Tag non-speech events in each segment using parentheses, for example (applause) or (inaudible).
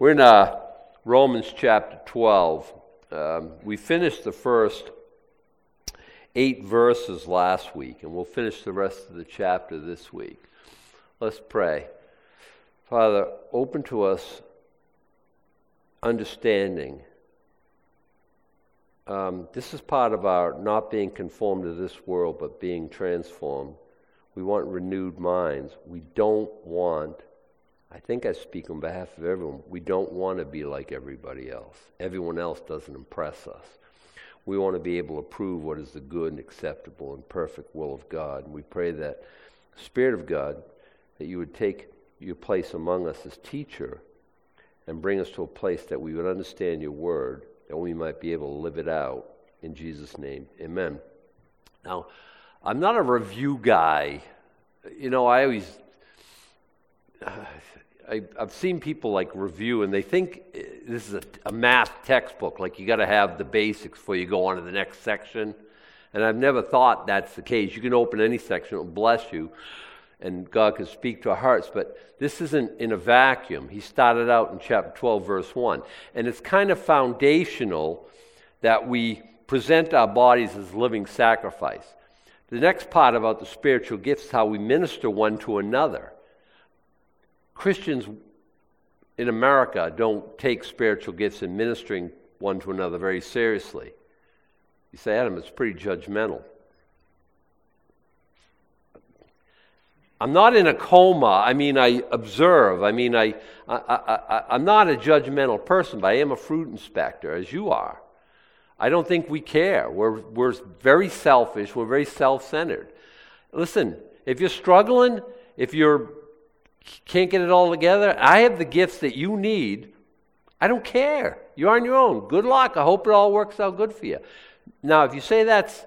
We're in uh, Romans chapter 12. Um, we finished the first eight verses last week, and we'll finish the rest of the chapter this week. Let's pray. Father, open to us understanding. Um, this is part of our not being conformed to this world, but being transformed. We want renewed minds. We don't want I think I speak on behalf of everyone. We don't want to be like everybody else. Everyone else doesn't impress us. We want to be able to prove what is the good and acceptable and perfect will of God. And we pray that Spirit of God, that you would take your place among us as teacher and bring us to a place that we would understand your word, that we might be able to live it out. In Jesus' name, amen. Now, I'm not a review guy. You know, I always. Uh, I, have seen people like review and they think eh, this is a, a math textbook, like you got to have the basics before you go on to the next section. And I've never thought that's the case. You can open any section, it'll bless you, and God can speak to our hearts. But this isn't in a vacuum. He started out in chapter 12, verse 1. And it's kind of foundational that we present our bodies as living sacrifice. The next part about the spiritual gifts, how we minister one to another. Christians in America don't take spiritual gifts and ministering one to another very seriously. You say, Adam, it's pretty judgmental. I'm not in a coma. I mean, I observe. I mean, I, I, I, I'm not a judgmental person, but I am a fruit inspector, as you are. I don't think we care. We're, we're very selfish. We're very self centered. Listen, if you're struggling, if you're can't get it all together. I have the gifts that you need. I don't care. You're on your own. Good luck. I hope it all works out good for you. Now, if you say that's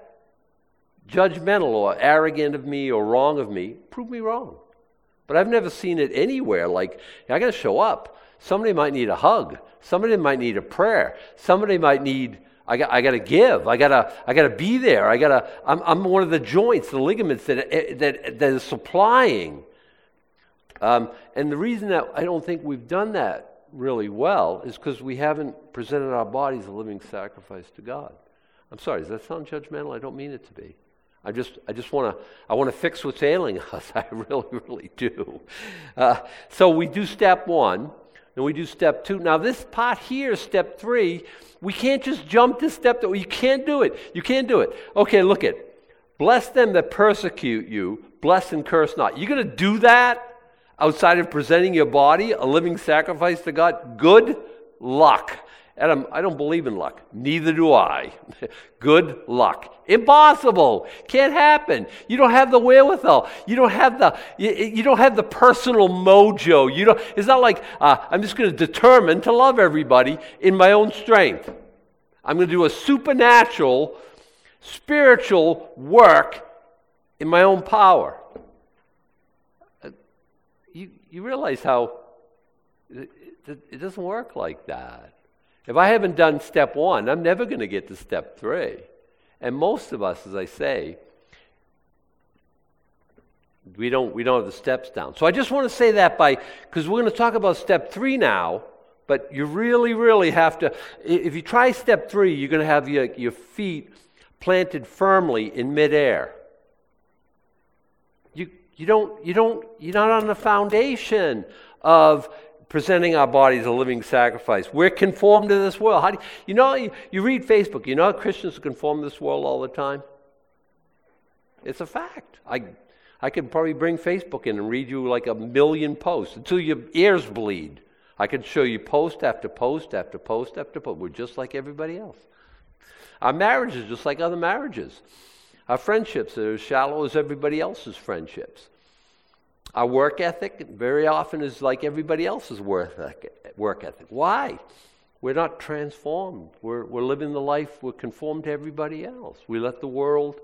judgmental or arrogant of me or wrong of me, prove me wrong. But I've never seen it anywhere like, I got to show up. Somebody might need a hug. Somebody might need a prayer. Somebody might need I got, I got to give. I got to, I got to be there. I got to, I'm, I'm one of the joints, the ligaments that, eh, that, that is supplying um, and the reason that I don't think we've done that really well is because we haven't presented our bodies a living sacrifice to God. I'm sorry, does that sound judgmental? I don't mean it to be. I just, I just want to, I want to fix what's ailing (laughs) us. I really, really do. Uh, so we do step one, and we do step two. Now this part here, step three, we can't just jump to step two. You can't do it. You can't do it. Okay, look at, bless them that persecute you, bless and curse not. You're going to do that? Outside of presenting your body a living sacrifice to God, good luck. Adam, I don't believe in luck. Neither do I. (laughs) good luck. Impossible. Can't happen. You don't have the wherewithal. You don't have the you, you don't have the personal mojo. You don't, it's not like uh, I'm just going to determine to love everybody in my own strength. I'm going to do a supernatural, spiritual work in my own power you realize how it, doesn't work like that. If I haven't done step one, I'm never going to get to step three. And most of us, as I say, we don't, we don't have the steps down. So I just want to say that by, because we're going to talk about step three now, but you really, really have to, if you try step three, you're going to have your, your feet planted firmly in midair. You don't, you don't, you're not on the foundation of presenting our bodies a living sacrifice. We're conformed to this world. How do you, you know, you, you read Facebook, you know Christians conform to this world all the time? It's a fact. I, I could probably bring Facebook in and read you like a million posts until your ears bleed. I could show you post after post after post after post. We're just like everybody else. Our marriage is just like other marriages. Our friendships are as shallow as everybody else's friendships. Our work ethic very often is like everybody else's work ethic. Why? We're not transformed. We're, we're living the life, we're conformed to everybody else. We let the world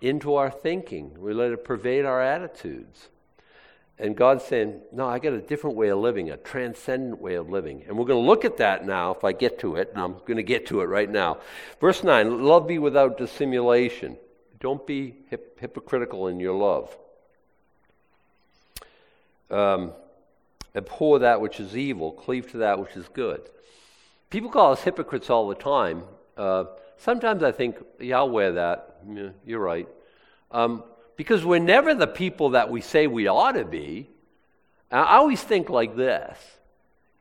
into our thinking, we let it pervade our attitudes. And God's saying, No, I got a different way of living, a transcendent way of living. And we're going to look at that now if I get to it, and I'm going to get to it right now. Verse 9 Love be without dissimulation. Don't be hip- hypocritical in your love. Um, abhor that which is evil, cleave to that which is good. People call us hypocrites all the time. Uh, sometimes I think, yeah, I'll wear that. Yeah, you're right. Um, because we're never the people that we say we ought to be. I always think like this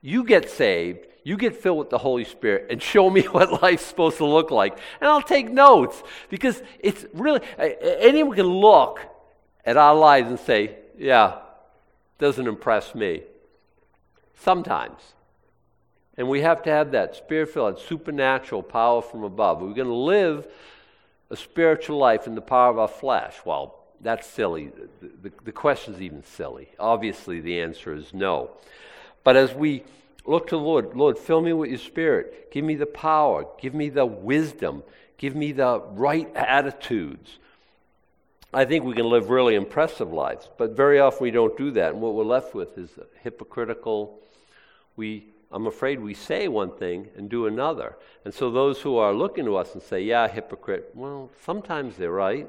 you get saved, you get filled with the Holy Spirit, and show me (laughs) what life's supposed to look like. And I'll take notes because it's really, anyone can look at our lives and say, yeah, doesn't impress me. Sometimes. And we have to have that spirit filled, supernatural power from above. We're going to live a spiritual life in the power of our flesh. Well, that's silly. The, the, the question's even silly. Obviously, the answer is no. But as we look to the Lord, Lord, fill me with your spirit. Give me the power. Give me the wisdom. Give me the right attitudes. I think we can live really impressive lives. But very often we don't do that. And what we're left with is hypocritical. We, I'm afraid we say one thing and do another. And so those who are looking to us and say, yeah, hypocrite, well, sometimes they're right.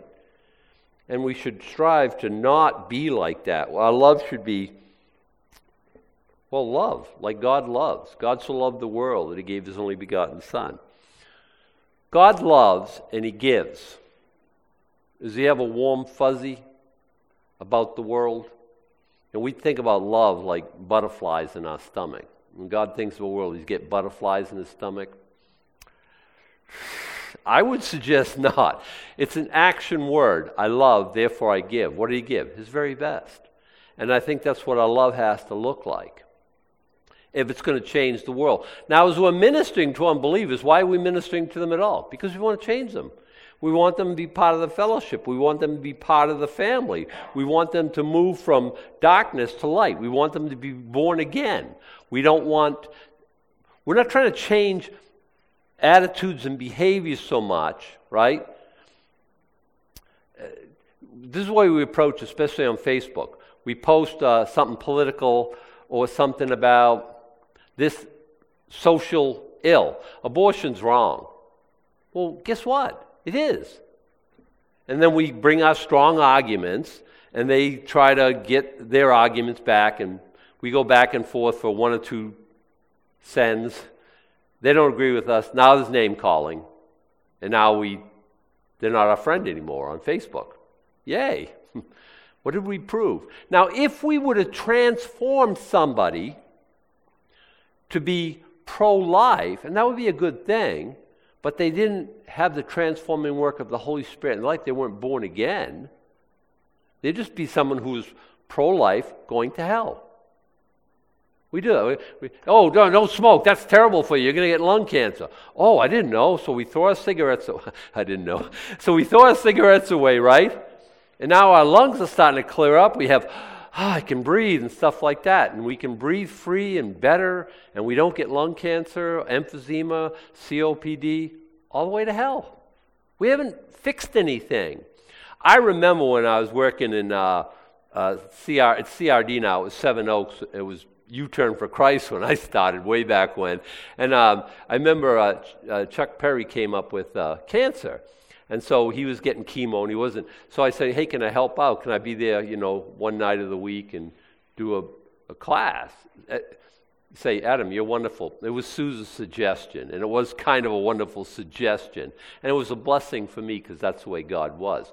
And we should strive to not be like that. Our love should be, well, love, like God loves. God so loved the world that he gave his only begotten Son. God loves and he gives. Does he have a warm fuzzy about the world? And we think about love like butterflies in our stomach. When God thinks of the world, he's get butterflies in his stomach. I would suggest (laughs) not. It's an action word. I love, therefore I give. What did he give? His very best. And I think that's what our love has to look like if it's going to change the world. Now, as we're ministering to unbelievers, why are we ministering to them at all? Because we want to change them. We want them to be part of the fellowship. We want them to be part of the family. We want them to move from darkness to light. We want them to be born again. We don't want, we're not trying to change attitudes and behaviors so much, right? This is the way we approach, especially on Facebook. We post uh, something political or something about this social ill. Abortion's wrong. Well, guess what? It is. And then we bring our strong arguments, and they try to get their arguments back, and we go back and forth for one or two sends. They don't agree with us. Now there's name calling, and now we, they're not our friend anymore on Facebook. Yay! (laughs) what did we prove? Now, if we were to transform somebody to be pro life, and that would be a good thing, but they didn't have the transforming work of the Holy Spirit. Like they weren't born again. They'd just be someone who's pro life going to hell. We do. We, oh, don't, don't smoke. That's terrible for you. You're going to get lung cancer. Oh, I didn't know. So we throw our cigarettes away. (laughs) I didn't know. (laughs) So we throw our cigarettes away, right? And now our lungs are starting to clear up. We have (sighs) I can breathe and stuff like that. And we can breathe free and better, and we don't get lung cancer, emphysema, COPD, all the way to hell. We haven't fixed anything. I remember when I was working in uh, uh, CR, it's CRD now, it was Seven Oaks, it was U Turn for Christ when I started way back when. And um, I remember uh, uh Chuck Perry came up with uh, cancer. And so he was getting chemo and he wasn't. So I said, hey, can I help out? Can I be there, you know, one night of the week and do a, a class? Uh, say, Adam, you're wonderful. It was Susan's suggestion, and it was kind of a wonderful suggestion. And it was a blessing for me because that's the way God was.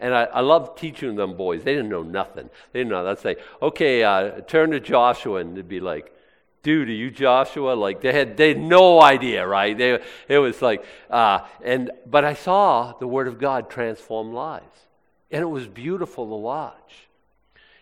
And I, I love teaching them boys. They didn't know nothing. They didn't know. I'd say, okay, uh, turn to Joshua, and they'd be like, dude, are you Joshua? Like they had they had no idea, right? They, it was like, uh, and but I saw the Word of God transform lives, and it was beautiful to watch.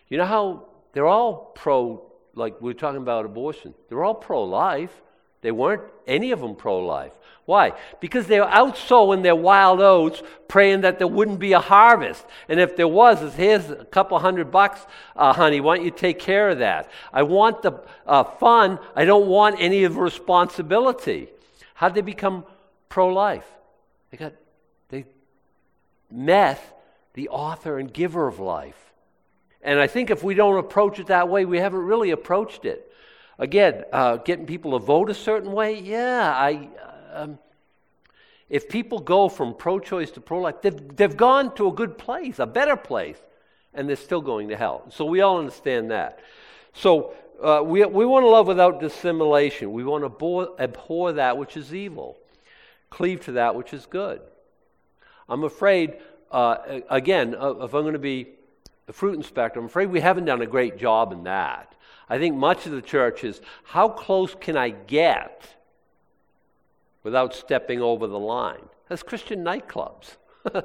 You know how they're all pro, like we are talking about abortion. They're all pro-life. They weren't any of them pro-life. Why? Because they were out sowing their wild oats, praying that there wouldn't be a harvest. And if there was, it's here's a couple hundred bucks, uh, honey. Why don't you take care of that? I want the uh, fun. I don't want any of the responsibility. How'd they become pro-life? They got they met the author and giver of life. And I think if we don't approach it that way, we haven't really approached it. Again, uh, getting people to vote a certain way, yeah, I, um, if people go from pro choice to pro life, they've, they've gone to a good place, a better place, and they're still going to hell. So we all understand that. So uh, we, we want to love without dissimulation. We want to abhor, abhor that which is evil, cleave to that which is good. I'm afraid, uh, again, if I'm going to be a fruit inspector, I'm afraid we haven't done a great job in that. I think much of the church is how close can I get without stepping over the line? That's Christian nightclubs. (laughs)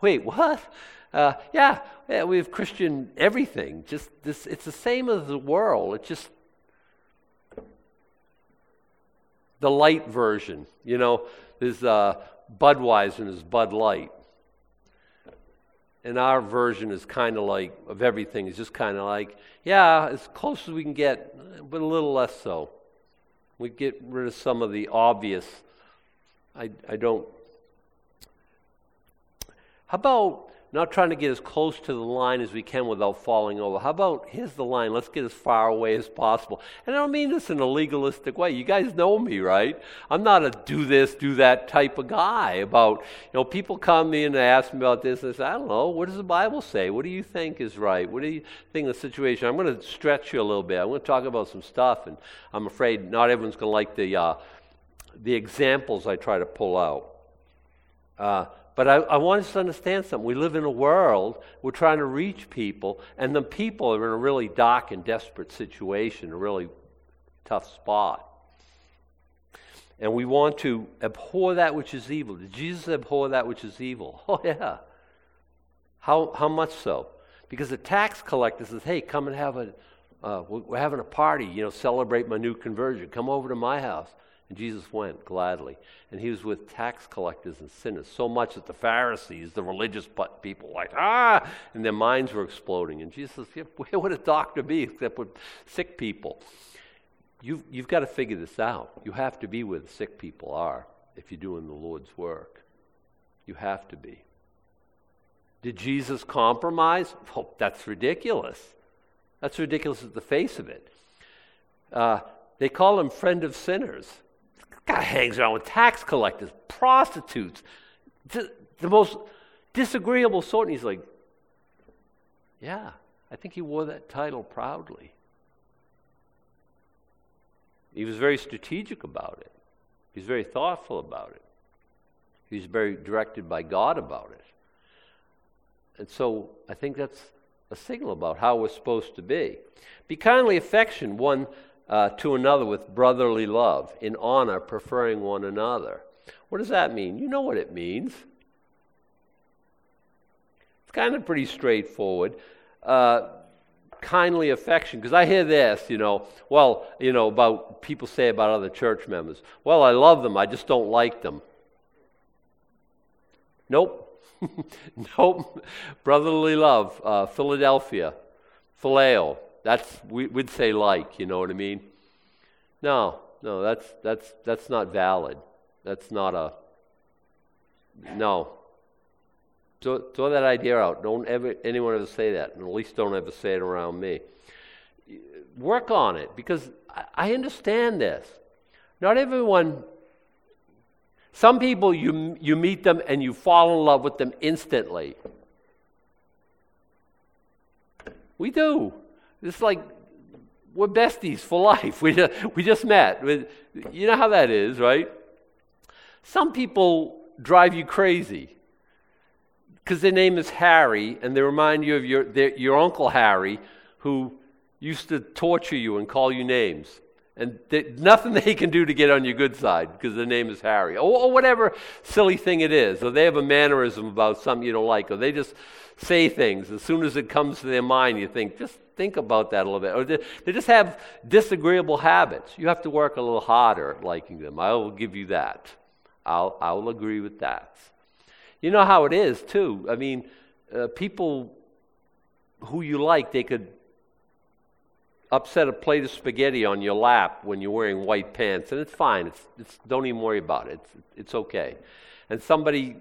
Wait, what? Uh, yeah, yeah, we have Christian everything. Just this, it's the same as the world. It's just the light version. You know, there's uh, Budweiser and there's Bud Light. And our version is kind of like, of everything, is just kind of like, yeah, as close as we can get, but a little less so. We get rid of some of the obvious. I, I don't. How about not trying to get as close to the line as we can without falling over. How about here's the line, let's get as far away as possible. And I don't mean this in a legalistic way. You guys know me, right? I'm not a do this, do that type of guy about, you know, people come in and ask me about this and I say, I don't know, what does the Bible say? What do you think is right? What do you think the situation? I'm going to stretch you a little bit. I'm going to talk about some stuff, and I'm afraid not everyone's going to like the, uh, the examples I try to pull out. Uh, but I, I, want us to understand something. We live in a world, we're trying to reach people, and the people are in a really dark and desperate situation, a really tough spot. And we want to abhor that which is evil. Did Jesus abhor that which is evil? (laughs) Oh, yeah. How, how much so? Because the tax collector says, hey, come and have a, uh, we're having a party, you know, celebrate my new conversion. Come over to my house. And Jesus went gladly. And he was with tax collectors and sinners, so much that the Pharisees, the religious people, like, ah, and their minds were exploding. And Jesus says, yeah, (laughs) where would a doctor be except with sick people? You've, you've got to figure this out. You have to be where the sick people are if you're doing the Lord's work. You have to be. Did Jesus compromise? Well, (laughs) that's ridiculous. That's ridiculous at the face of it. Uh, they call him friend of sinners guy hangs around with tax collectors, prostitutes, the, the most disagreeable sort. And he's like, yeah, I think he wore that title proudly. He was very strategic about it. He was very thoughtful about it. He was very directed by God about it. And so I think that's a signal about how we're supposed to be. Be kindly affection one uh, to another with brotherly love, in honor, preferring one another. What does that mean? You know what it means. It's kind of pretty straightforward. Uh, kindly affection, because I hear this, you know, well, you know, about people say about other church members. Well, I love them, I just don't like them. Nope. (laughs) nope. Brotherly love, uh, Philadelphia, phileo. That's we, would say like, you know what I mean? No, no, that's that's that's not valid. That's not a no. Throw, throw that idea out. Don't ever anyone ever say that, and at least don't ever say it around me. Work on it because I, I understand this. Not everyone. Some people you you meet them and you fall in love with them instantly. We do. It's like we're besties for life. (laughs) We just, we just met. You know how that is, right? Some people drive you crazy because their name is Harry and they remind you of your, their, your Uncle Harry who used to torture you and call you names. And they, nothing (laughs) they can do to get on your good side because their name is Harry. Or, or whatever silly thing it is. Or they have a mannerism about something you don't like. Or they just say things. As soon as it comes to their mind, you think, just think about that a little bit. Or they, they just have disagreeable habits. You have to work a little harder at liking them. I will give you that. I'll, I will agree with that. You know how it is, too. I mean, uh, people who you like, they could upset a plate of spaghetti on your lap when you're wearing white pants, and it's fine. It's, it's, don't even worry about it. It's, it's okay. And somebody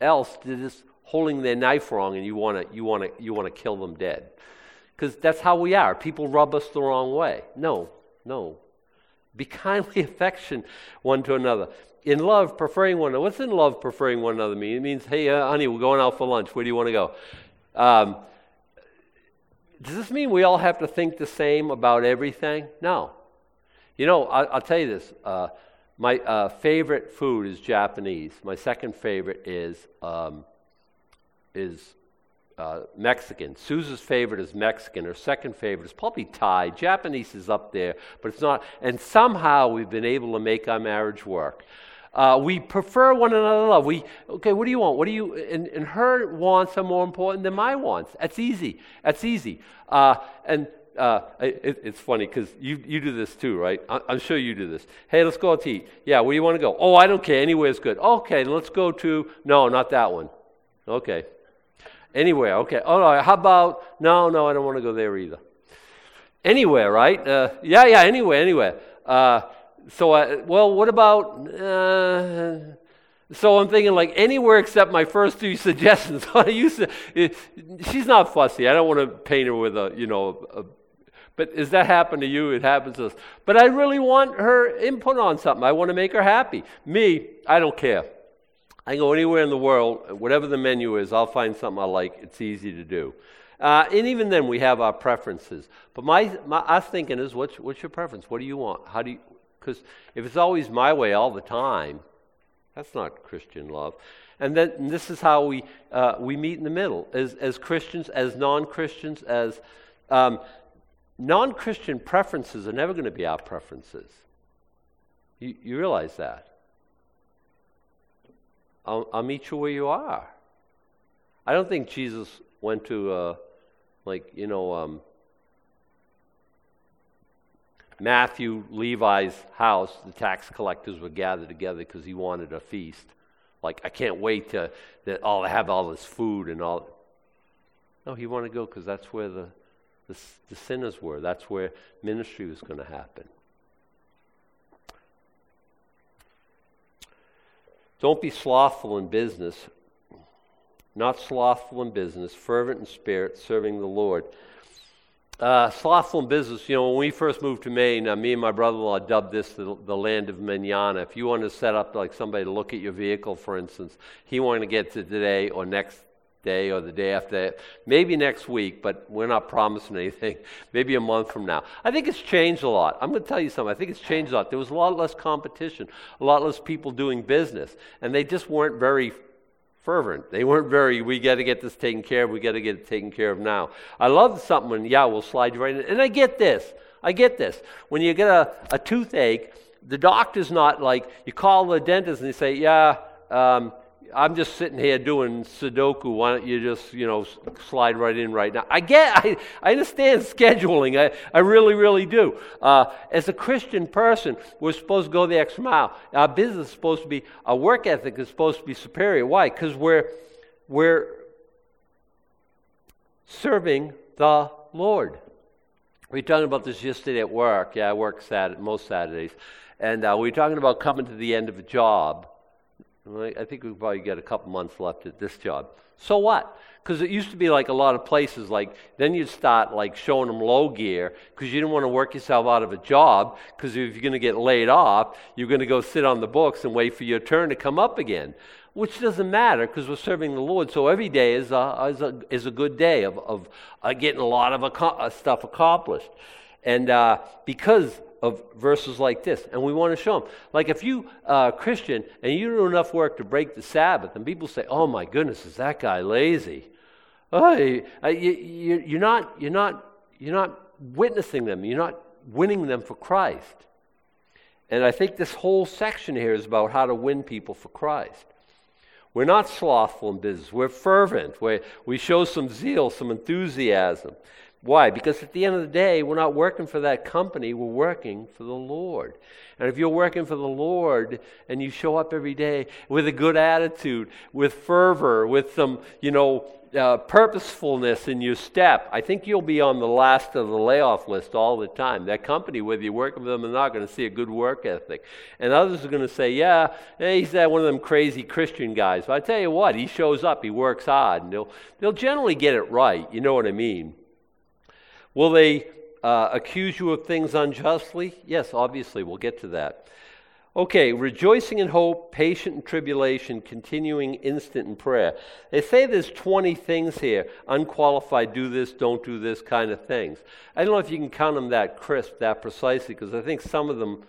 else did this holding their knife wrong, and you want to you want to you want to kill them dead, because that's how we are. People rub us the wrong way. No, no. Be kindly (laughs) affection one to another. In love, preferring one another. What's in love, preferring one another mean? It means, hey, uh, honey, we're going out for lunch. Where do you want to go? Um, does this mean we all have to think the same about everything? No. You know, I, will tell you this. Uh, my uh, favorite food is Japanese. My second favorite is um, is uh, Mexican. Susan's favorite is Mexican. Her second favorite is probably Thai. Japanese is up there, but it's not. And somehow we've been able to make our marriage work. Uh, we prefer one another love. We okay. What do you want? What do you? And, and her wants are more important than my wants. That's easy. That's easy. Uh, and uh, it, it's funny because you, you do this too, right? I, am sure you do this. Hey, let's go out to eat. Yeah, where do you want to go? Oh, I don't care. Anywhere's good. Okay, let's go to. No, not that one. Okay. Anywhere. Okay. All right. How about? No, no, I don't want to go there either. Anywhere, right? Uh, yeah, yeah. Anywhere, anywhere. Uh, so, I, well, what about? Uh, so I'm thinking like anywhere except my first two (laughs) suggestions. (laughs) To, it, she's not fussy. I don't want to paint her with a, you know, a, but does that happen to you? It happens to us. But I really want her input on something. I want to make her happy. Me, I don't care. I can go anywhere in the world, whatever the menu is, I'll find something I like. It's easy to do. Uh, and even then, we have our preferences. But my, my our thinking is, what's, what's your preference? What do you want? How do you? Because if it's always my way all the time, that's not Christian love. And then and this is how we uh, we meet in the middle as as Christians, as non-Christians, as um, non-Christian preferences are never going to be our preferences. You, you realize that? I'll, I'll, meet you where you are. I don't think Jesus went to, uh, like, you know, um, Matthew, Levi's house, the tax collectors were gathered together because he wanted a feast. Like, I can't wait to that all have all this food and all. No, he wanted to go because that's where the, the, the sinners were. That's where ministry was going to happen. Don't be slothful in business, not slothful in business, fervent in spirit, serving the Lord. Uh, slothful in business, you know, when we first moved to Maine, uh, me and my brother in law dubbed this the, the, land of manana. If you want to set up like somebody to look at your vehicle, for instance, he wanted to get to today or next day or the day after that, maybe next week, but we're not promising anything, (laughs) maybe a month from now. I think it's changed a lot. I'm going to tell you something. I think it's changed a lot. There was a lot less competition, a lot less people doing business, and they just weren't very fervent. They weren't very, we got to get this taken care of, we got to get it taken care of now. I love something when, yeah, we'll slide you right in. And I get this. I get this. When you get a, a toothache, the doctor's not like, you call the dentist and they say, yeah, um, I'm just sitting here doing Sudoku. Why don't you just, you know, slide right in right now? I get, (laughs) I, I understand scheduling. I, I really, really do. Uh, as a Christian person, we're supposed to go the extra mile. Our business is supposed to be, our work ethic is supposed to be superior. Why? Because we're, we're serving the Lord. We were talking about this yesterday at work. Yeah, I work Saturday, most Saturdays. And uh, we were talking about coming to the end of a job. I think we probably get a couple months left at this job. So what? Because it used to be like a lot of places, like then you'd start like showing them low gear because you didn't want to work yourself out of a job because if you're going to get laid off, you're going to go sit on the books and wait for your turn to come up again, which doesn't matter because we're serving the Lord. So every day is a, is a, is a good day of, of uh, getting a lot of uh, stuff accomplished. And uh, because of verses like this, and we want to show them. Like if you are uh, a Christian and you do enough work to break the Sabbath, and people say, "Oh my goodness, is that guy lazy?" Oh, you, you, you're not, you're not, you're not witnessing them. You're not winning them for Christ. And I think this whole section here is about how to win people for Christ. We're not slothful in business. We're fervent. we we show some zeal, some enthusiasm. Why? Because at the end of the day, we're not working for that company, we're working for the Lord. And if you're working for the Lord and you show up every day with a good attitude, with fervor, with some, you know, uh, purposefulness in your step, I think you'll be on the last of the layoff list all the time. That company, whether you're working for them or not, going to see a good work ethic. And others are going to say, yeah, he's that one of them crazy Christian guys. But I tell you what, he shows up, he works hard, and they'll, they'll generally get it right. You know what I mean? Will they uh, accuse you of things unjustly? Yes, obviously, we'll get to that. Okay, rejoicing in hope, patient in tribulation, continuing instant in prayer. They say there's 20 things here unqualified, do this, don't do this kind of things. I don't know if you can count them that crisp, that precisely, because I think some of them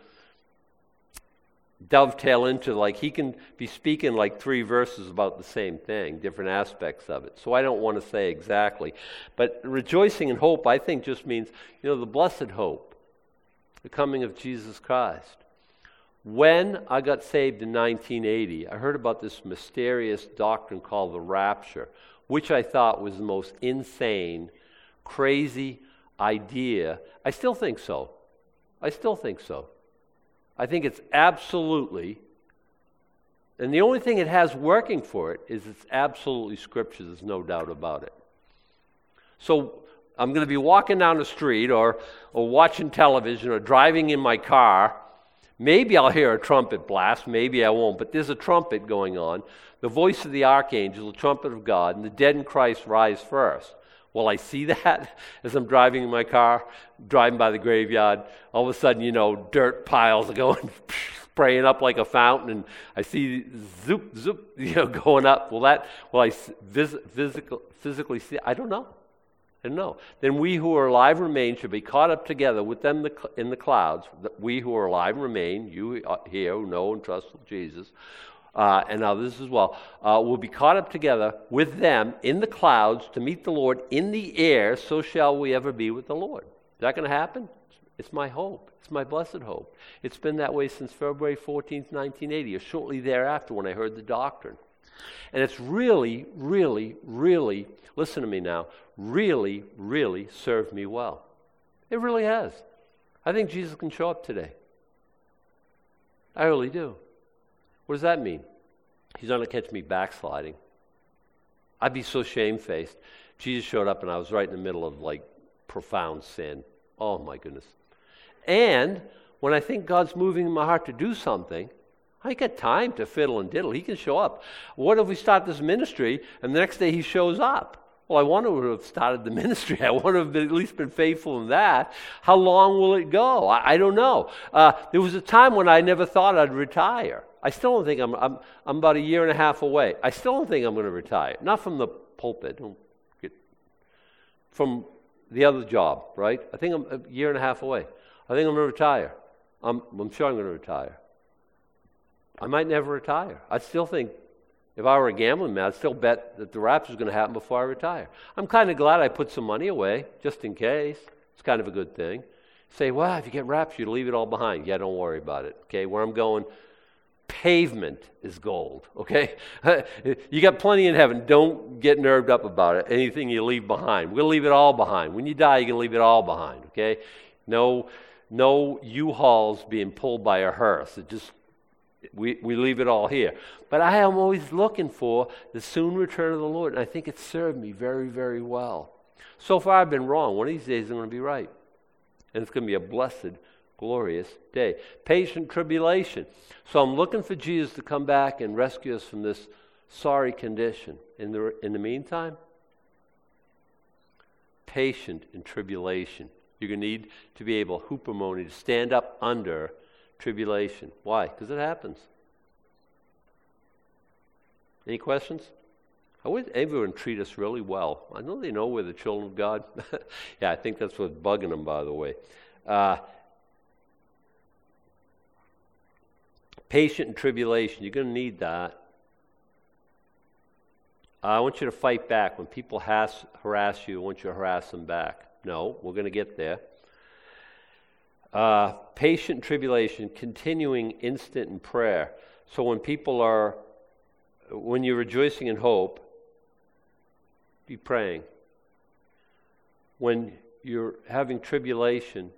dovetail into like he can be speaking like three verses about the same thing, different aspects of it. So I don't want to say exactly. But rejoicing in hope, I think, just means, you know, the blessed hope, the coming of Jesus Christ. When I got saved in 1980, I heard about this mysterious doctrine called the rapture, which I thought was the most insane, crazy idea. I still think so. I still think so. I think it's absolutely, and the only thing it has working for it is it's absolutely scripture. There's no doubt about it. So I'm going to be walking down the street or, or watching television or driving in my car Maybe I'll hear a trumpet blast, maybe I won't, but there's a trumpet going on. The voice of the archangel, the trumpet of God, and the dead in Christ rise first. Will I see (laughs) that as I'm driving in my car, driving by the graveyard? All of a sudden, you know, dirt piles are going, (laughs) spraying up like a fountain, and I see zoop, zoop, (laughs) you know, going up. Will that, will I phys- physical, physically see? I don't know. I don't know. Then we who are alive remain shall be caught up together with them in the clouds. We who are alive remain, you uh, here who know and trust Jesus, uh, and others as well, uh, will be caught up together with them in the clouds to meet the Lord in the air. So shall we ever be with the Lord. Is that going to happen? It's my hope. It's my blessed hope. It's been that way since February 14th, 1980, or shortly thereafter when I heard the doctrine. And it's really, really, really, listen to me now, really, really served me well. It really has. I think Jesus can show up today. I really do. What does that mean? He's not going to catch me backsliding. I'd be so shamefaced. Jesus showed up and I was right in the middle of like profound sin. Oh my goodness. And when I think God's moving in my heart to do something, I got time to fiddle and diddle. He can show up. What if we start this ministry and the next day he shows up? Well, I want to have started the (laughs) ministry. I want to have at least been faithful in that. How long will it go? I, I don't know. Uh, there was a time when I never thought I'd retire. I still don't think I'm, I'm, I'm about a year and a half away. I still don't think I'm going to retire. Not from the pulpit, don't get, from the other job, right? I think I'm a year and a half away. I think I'm going to retire. I'm, I'm sure I'm going to retire. I might never retire. I still think if I were a gambling man, I'd still bet that the rapture is going to happen before I retire. I'm kind of glad I put some money away just in case. It's kind of a good thing. Say, well, if you get raptured, you leave it all behind. Yeah, don't worry about it. Okay, where I'm going, pavement is gold. Okay, (laughs) you got plenty in heaven. Don't get nerved up about it. Anything you leave behind, we'll leave it all behind. When you die, you can leave it all behind. Okay, no, no U-Hauls being pulled by a hearse. It just we, we leave it all here. But I am always looking for the soon return of the Lord, and I think it served me very, very well. So far, I've been wrong. One of these days, I'm going to be right. And it's going to be a blessed, glorious day. Patient tribulation. So I'm looking for Jesus to come back and rescue us from this sorry condition. In the, in the meantime, patient in tribulation. You're going to need to be able, hupomone, to stand up under tribulation. Why? Because it happens. Any questions? I wish everyone treat us really well. I know they know we're the children of God. (laughs) yeah, I think that's what's bugging them, by the way. Uh, patient in tribulation. You're going to need that. I want you to fight back. When people has, harass you, I want you to harass them back. No, we're going to get there. Uh, patient tribulation, continuing instant in prayer. So when people are, when you're rejoicing in hope, be praying. When you're having tribulation,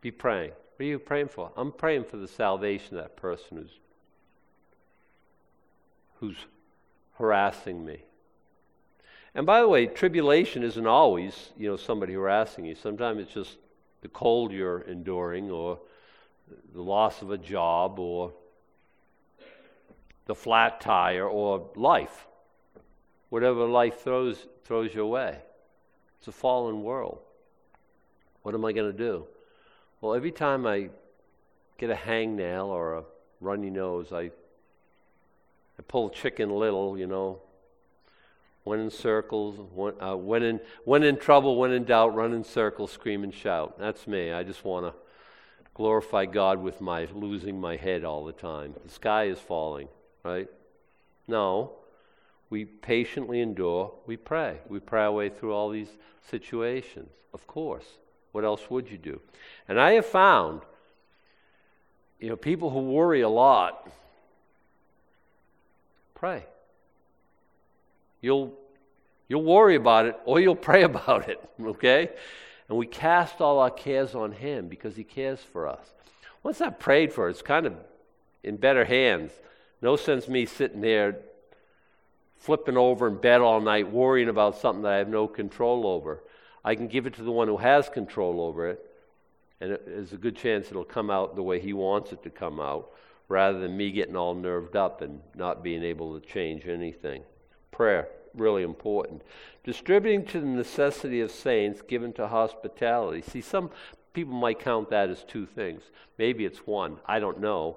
be praying. What are you praying for? I'm praying for the salvation of that person who's who's harassing me. And by the way, tribulation isn't always, you know, somebody harassing you. Sometimes it's just the cold you're enduring, or the loss of a job, or the flat tire, or life. Whatever life throws, throws your way. It's a fallen world. What am I going to do? Well, every time I get a hangnail or a runny nose. I, I pull chicken little, you know. Went in circles, uh, when, in, when in trouble, when in doubt, run in circles, scream and shout. That's me. I just want to glorify God with my losing my head all the time. The sky is falling, right? No. We patiently endure. We pray. We pray our way through all these situations, of course. What else would you do? And I have found, you know, people who worry a lot, pray. You'll, you'll worry about it or you'll (laughs) pray about it, okay? And we cast all our cares on Him because He cares for us. Once I prayed for it, it's kind of in better hands. No sense me sitting there flipping over in bed all night worrying about something that I have no control over. I can give it to the one who has control over it, and there's a good chance it'll come out the way He wants it to come out, rather than me getting all nerved up and not being able to change anything. Prayer, really important. Distributing to the necessity of saints, given to hospitality. See, some people might count that as two things. Maybe it's one. I don't know.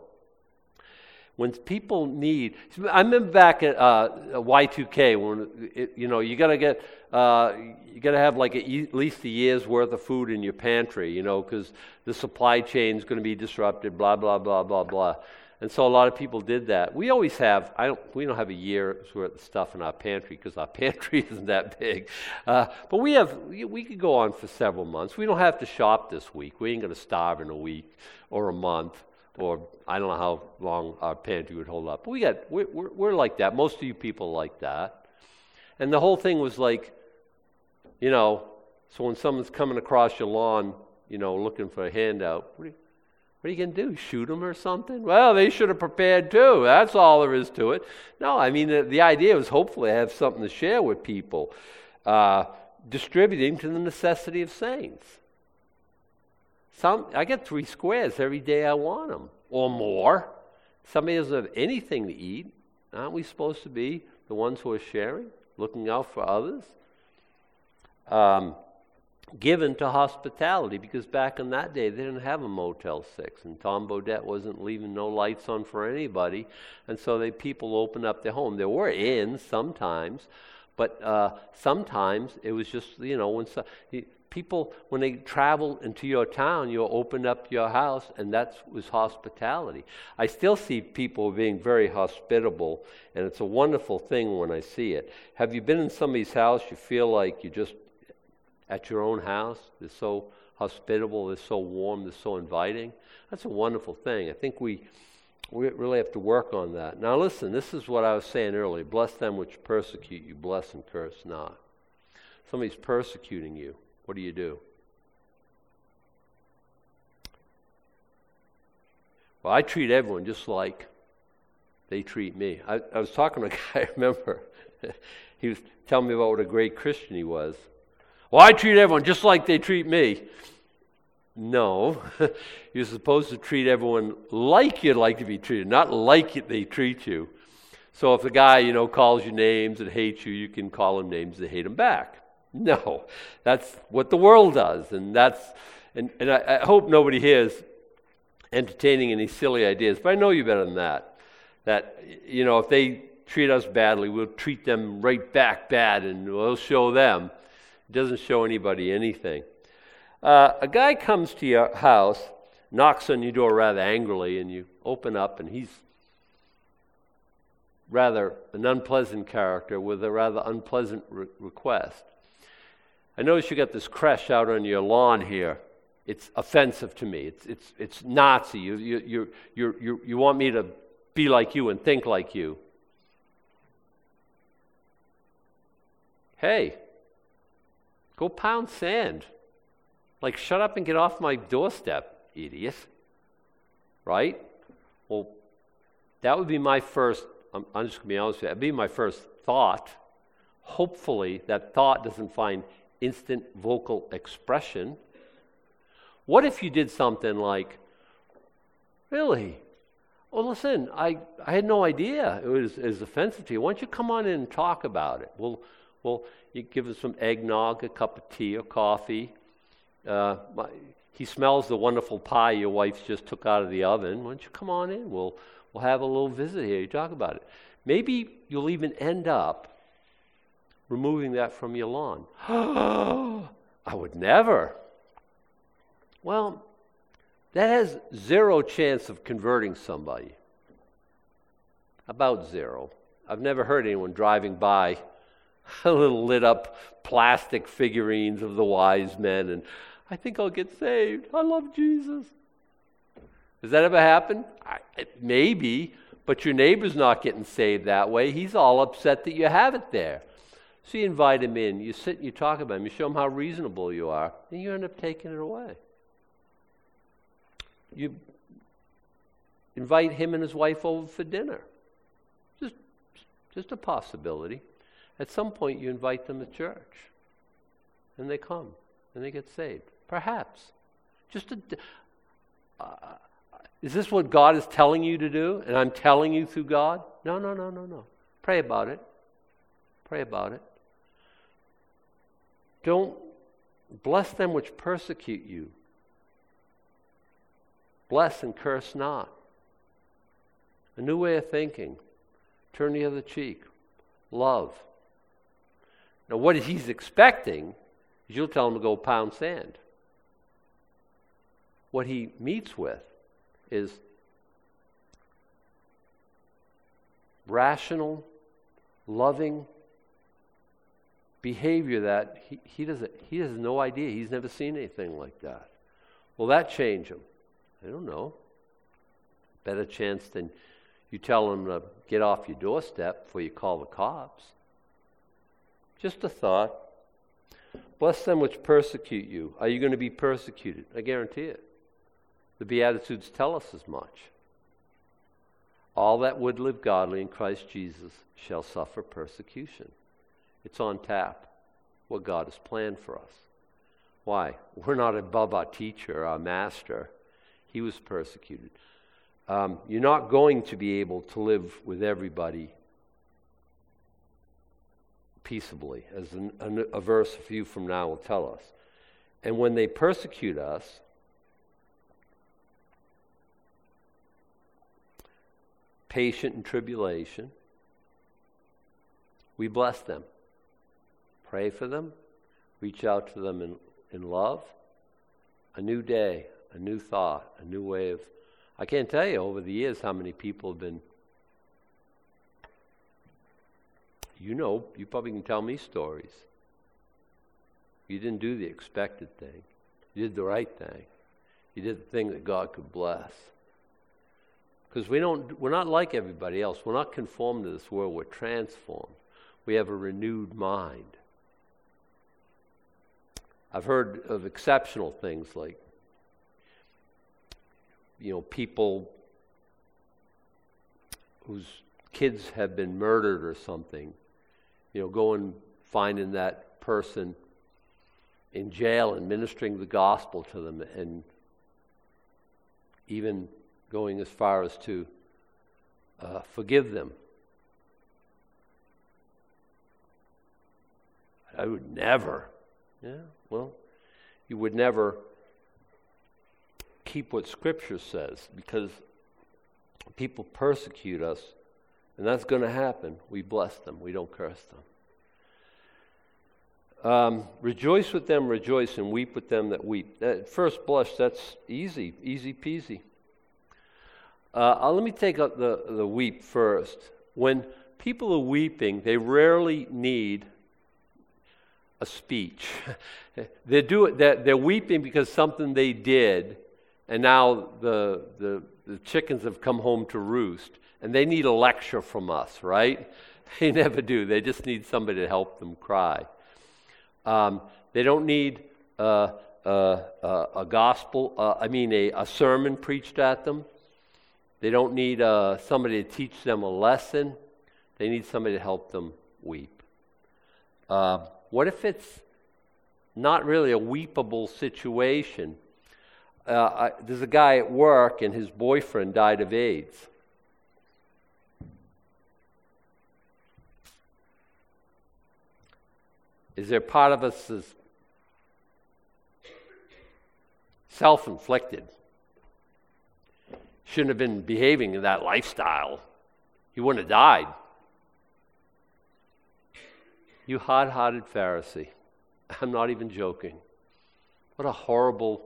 When people need, I remember back at uh, Y2K when it, you know you got to get uh, you got to have like a, at least a year's worth of food in your pantry, you know, because the supply chain is going to be disrupted. Blah blah blah blah blah. And so a lot of people did that. We always have, I don't, we don't have a year's worth of stuff in our pantry because our (laughs) pantry isn't that big. Uh, but we have, we could go on for several months. We don't have to shop this week. We ain't going to starve in a week or a month or I don't know how long our pantry would hold up. But we got, we're, we're, we're like that. Most of you people like that. And the whole thing was like, you know, so when someone's coming across your lawn, you know, looking for a handout, what do you, what are you going to do? Shoot them or something? Well, they should have prepared too. That's all there is to it. No, I mean, the, the idea was hopefully have something to share with people, uh, distributing to the necessity of saints. Some, I get three squares every day I want them, or more. Somebody doesn't have anything to eat. Aren't we supposed to be the ones who are sharing, looking out for others? Um, given to hospitality because back in that day they didn't have a Motel 6 and Tom Bodett wasn't leaving no lights on for anybody and so they people opened up their home. There were inns sometimes, but uh, sometimes it was just you know when so, people when they traveled into your town you opened up your house and that was hospitality. I still see people being very hospitable and it's a wonderful thing when I see it. Have you been in somebody's house you feel like you just at your own house. They're so hospitable, they're so warm, they're so inviting. That's a wonderful thing. I think we, we really have to work on that. Now, listen, this is what I was saying earlier bless them which persecute you, bless and curse not. Somebody's persecuting you. What do you do? Well, I treat everyone just like they treat me. I, I was talking to a guy, I (laughs) remember, (laughs) he was telling me about what a great Christian he was. Well, I treat everyone just like they treat me. No, (laughs) you're supposed to treat everyone like you'd like to be treated, not like they treat you. So if a guy, you know, calls you names and hates you, you can call him names and hate him back. No, (laughs) that's what the world does, and that's and, and I, I hope nobody here is entertaining any silly ideas, but I know you better than that. That you know, if they treat us badly, we'll treat them right back bad, and we'll show them. Doesn't show anybody anything. Uh, a guy comes to your house, knocks on your door rather angrily, and you open up, and he's rather an unpleasant character with a rather unpleasant re- request. I notice you got this creche out on your lawn here. It's offensive to me. It's, it's, it's Nazi. You, you, you, you, you, you want me to be like you and think like you. Hey, Go pound sand. Like, shut up and get off my doorstep, idiot. Right? Well, that would be my first, I'm, I'm just going to be honest with you, that would be my first thought. Hopefully, that thought doesn't find instant vocal expression. What if you did something like, really? Well, listen, I, I had no idea it was, it was offensive to you. Why don't you come on in and talk about it? We'll, we'll you give us some eggnog, a cup of tea or coffee. Uh, my, he smells the wonderful pie your wife just took out of the oven. Why don't you come on in? We'll, we'll have a little visit here. You talk about it. Maybe you'll even end up removing that from your lawn. (gasps) I would never. Well, that has zero chance of converting somebody. About zero. I've never heard anyone driving by (laughs) little lit up plastic figurines of the wise men and I think I'll get saved. I love Jesus. Does that ever happen? I, maybe, but your neighbor's not getting saved that way. He's all upset that you have it there. So you invite him in, you sit and you talk about him, you show him how reasonable you are, and you end up taking it away. You invite him and his wife over for dinner. Just, just a possibility. At some point, you invite them to church, and they come, and they get saved. Perhaps. Just a. Uh, is this what God is telling you to do, and I'm telling you through God? No, no, no, no, no. Pray about it. Pray about it. Don't bless them which persecute you. Bless and curse not. A new way of thinking. Turn the other cheek. Love. Now, what he's expecting is you'll tell him to go pound sand. What he meets with is rational, loving behavior that he, he, doesn't, he has no idea. He's never seen anything like that. Will that change him? I don't know. Better chance than you tell him to get off your doorstep before you call the cops. Just a thought. Bless them which persecute you. Are you going to be persecuted? I guarantee it. The Beatitudes tell us as much. All that would live godly in Christ Jesus shall suffer persecution. It's on tap, what God has planned for us. Why? We're not above our teacher, our master. He was persecuted. Um, you're not going to be able to live with everybody peaceably, as an, a, a verse a few from now will tell us. And when they persecute us, patient in tribulation, we bless them. Pray for them, reach out to them in, in love. A new day, a new thought, a new way of. I can't tell you over the years how many people have been. You know, you probably can tell me stories. You didn't do the expected thing, you did the right thing. You did the thing that God could bless. Because we don't, we're not like everybody else. We're not conformed to this world. We're transformed. We have a renewed mind. I've heard of exceptional things like you know, people whose kids have been murdered or something, you know, going finding that person in jail and ministering the gospel to them and even going as far as to uh, forgive them. I would never. Yeah, well, you would never keep what Scripture says because people persecute us, and that's going to happen. We bless them, we don't curse them. Um, rejoice with them, rejoice, and weep with them that weep. At first blush, that's easy, easy peasy. Uh, uh, let me take up the, the weep first. When people are weeping, they rarely need a speech. (laughs) they do it, they're, they're weeping because something they did and now the, the, the chickens have come home to roost, and they need a lecture from us, right? (laughs) They never do. They just need somebody to help them cry. Um, they don't need uh, uh, uh, a gospel, I mean, a, a, sermon preached at them. They don't need somebody to teach them a lesson. They need somebody to help them weep. Uh, what if it's not really a weepable situation? I, there's a guy at work and his boyfriend died of AIDS. Is there part of us that's self inflicted. Shouldn't have been behaving in that lifestyle. He wouldn't have died. You hard hearted Pharisee. (laughs) I'm not even joking. What a horrible.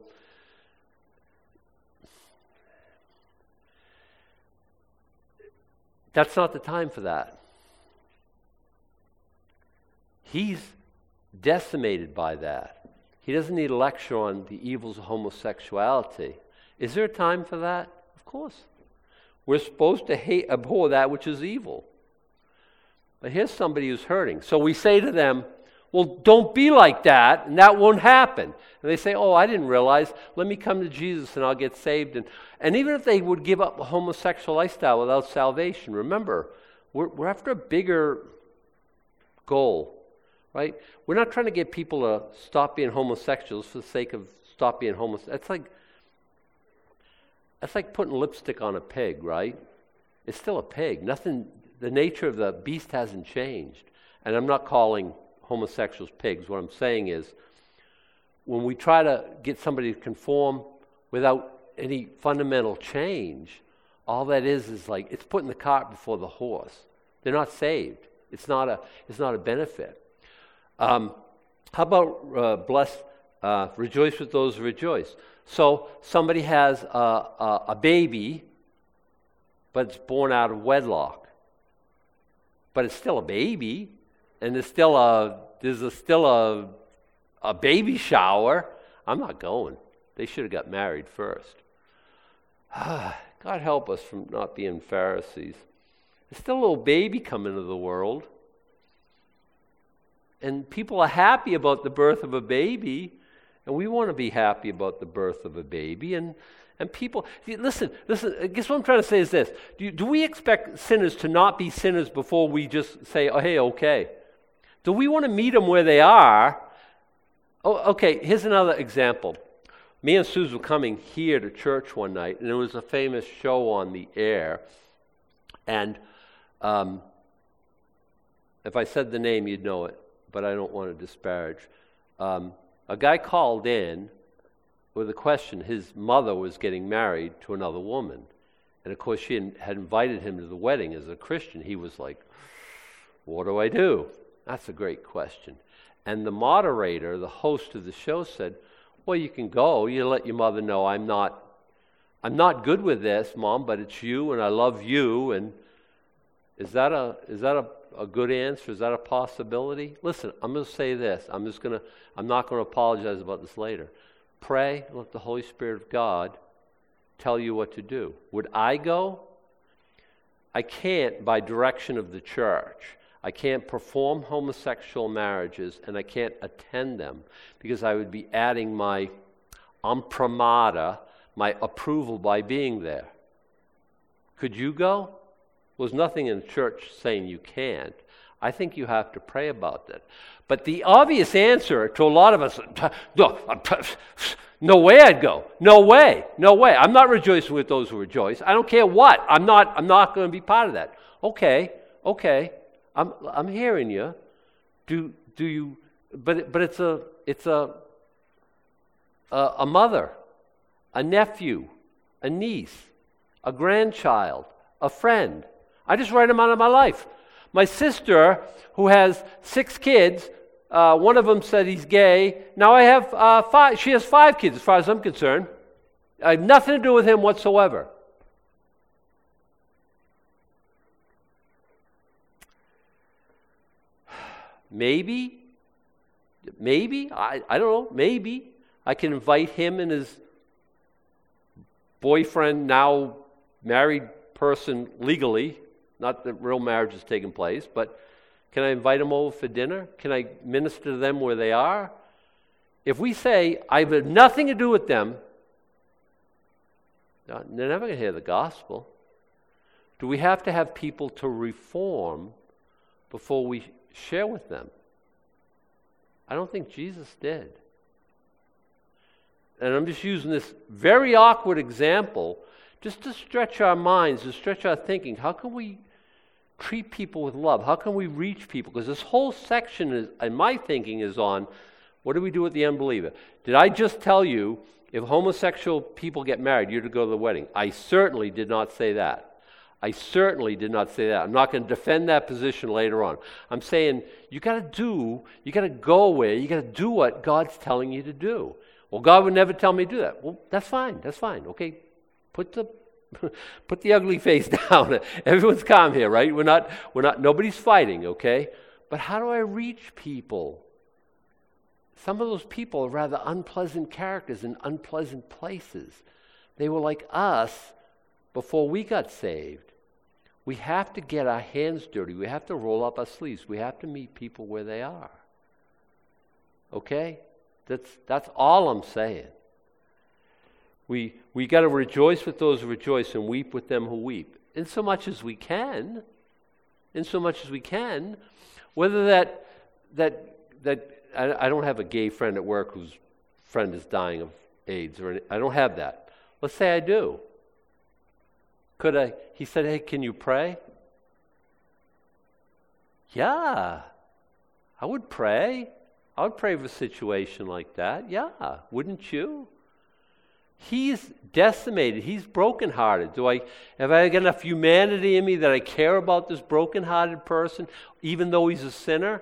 That's not the time for that. He's decimated by that. He doesn't need a lecture on the evils of homosexuality. Is there a time for that? Of course. We're supposed to hate, abhor that which is evil. But here's somebody who's hurting. So we say to them, well, don't be like that, and that won't happen. And they say, Oh, I didn't realize. Let me come to Jesus and I'll get saved. And, and even if they would give up a homosexual lifestyle without salvation, remember, we're, we're after a bigger goal, right? We're not trying to get people to stop being homosexuals for the sake of stop being homosexual. That's like, that's like putting lipstick on a pig, right? It's still a pig. Nothing, the nature of the beast hasn't changed. And I'm not calling homosexuals pigs. What I'm saying is, when we try to get somebody to conform without any fundamental change, all that is is like it's putting the cart before the horse. They're not saved. It's not a, it's not a benefit. Um, how about uh, bless, uh, rejoice with those who rejoice? So somebody has a, a, a baby, but it's born out of wedlock. But it's still a baby and there's still a there's a, still a a baby shower, I'm not going. They should have got married first. (sighs) God help us from not being Pharisees. There's still a little baby coming into the world. And people are happy about the birth of a baby, and we want to be happy about the birth of a baby. And, and people, listen, listen, I guess what I'm trying to say is this do, do we expect sinners to not be sinners before we just say, oh, hey, okay? Do we want to meet them where they are? Oh, okay, here's another example. Me and Suze were coming here to church one night, and there was a famous show on the air. And um, if I said the name, you'd know it, but I don't want to disparage. Um, a guy called in with a question. His mother was getting married to another woman. And of course, she had invited him to the wedding as a Christian. He was like, What do I do? That's a great question. And the moderator, the host of the show, said, Well, you can go. You let your mother know I'm not I'm not good with this, Mom, but it's you and I love you and is that a is that a, a good answer? Is that a possibility? Listen, I'm gonna say this. I'm just gonna I'm not gonna apologize about this later. Pray, let the Holy Spirit of God tell you what to do. Would I go? I can't by direction of the church. I can't perform homosexual marriages and I can't attend them because I would be adding my imprimatur, my approval by being there. Could you go? There's nothing in the church saying you can't. I think you have to pray about that. But the obvious answer to a lot of us, no way I'd go. No way. No way. I'm not rejoicing with those who rejoice. I don't care what. I'm not, I'm not going to be part of that. Okay, okay. I'm, I'm hearing you. Do, do you, but, but it's a, it's a, a, a mother, a nephew, a niece, a grandchild, a friend. I just write them out of my life. My sister, who has six kids, uh, one of them said he's gay. Now I have uh, five. She has five kids, as far as I'm concerned. I have nothing to do with him whatsoever. Maybe, maybe, I, I don't know, maybe I can invite him and his boyfriend, now married person legally, not that real marriage is taking place, but can I invite them over for dinner? Can I minister to them where they are? If we say, I have nothing to do with them, uh, they're never going to hear the gospel. Do we have to have people to reform before we share with them. I don't think Jesus did. And I'm just using this very awkward example just to stretch our minds, to stretch our thinking. How can we treat people with love? How can we reach people? Because this whole section, is, in my thinking, is on what do we do with the unbeliever? Did I just tell you if homosexual people get married, you're to go to the wedding. I certainly did not say that. I certainly did not say that. I'm not going to defend that position later on. I'm saying you got to do, you got to go away, you got to do what God's telling you to do. Well, God would never tell me to do that. Well, that's fine. That's fine. Okay, put the (laughs) put the ugly face (laughs) down. Everyone's calm here, right? We're not. We're not. Nobody's fighting. Okay, but how do I reach people? Some of those people are rather unpleasant characters in unpleasant places. They were like us before we got saved. We have to get our hands dirty. We have to roll up our sleeves. We have to meet people where they are. Okay? That's, that's all I'm saying. We, we got to rejoice with those who rejoice and weep with them who weep, in so much as we can. In so much as we can. Whether that, that, that I, I don't have a gay friend at work whose friend is dying of AIDS, or any, I don't have that. Let's say I do. Could I? He said, Hey, can you pray? Yeah, I would pray. I would pray for a situation like that. Yeah, wouldn't you? He's decimated. He's brokenhearted. Do I have I got enough humanity in me that I care about this brokenhearted person, even though he's a sinner?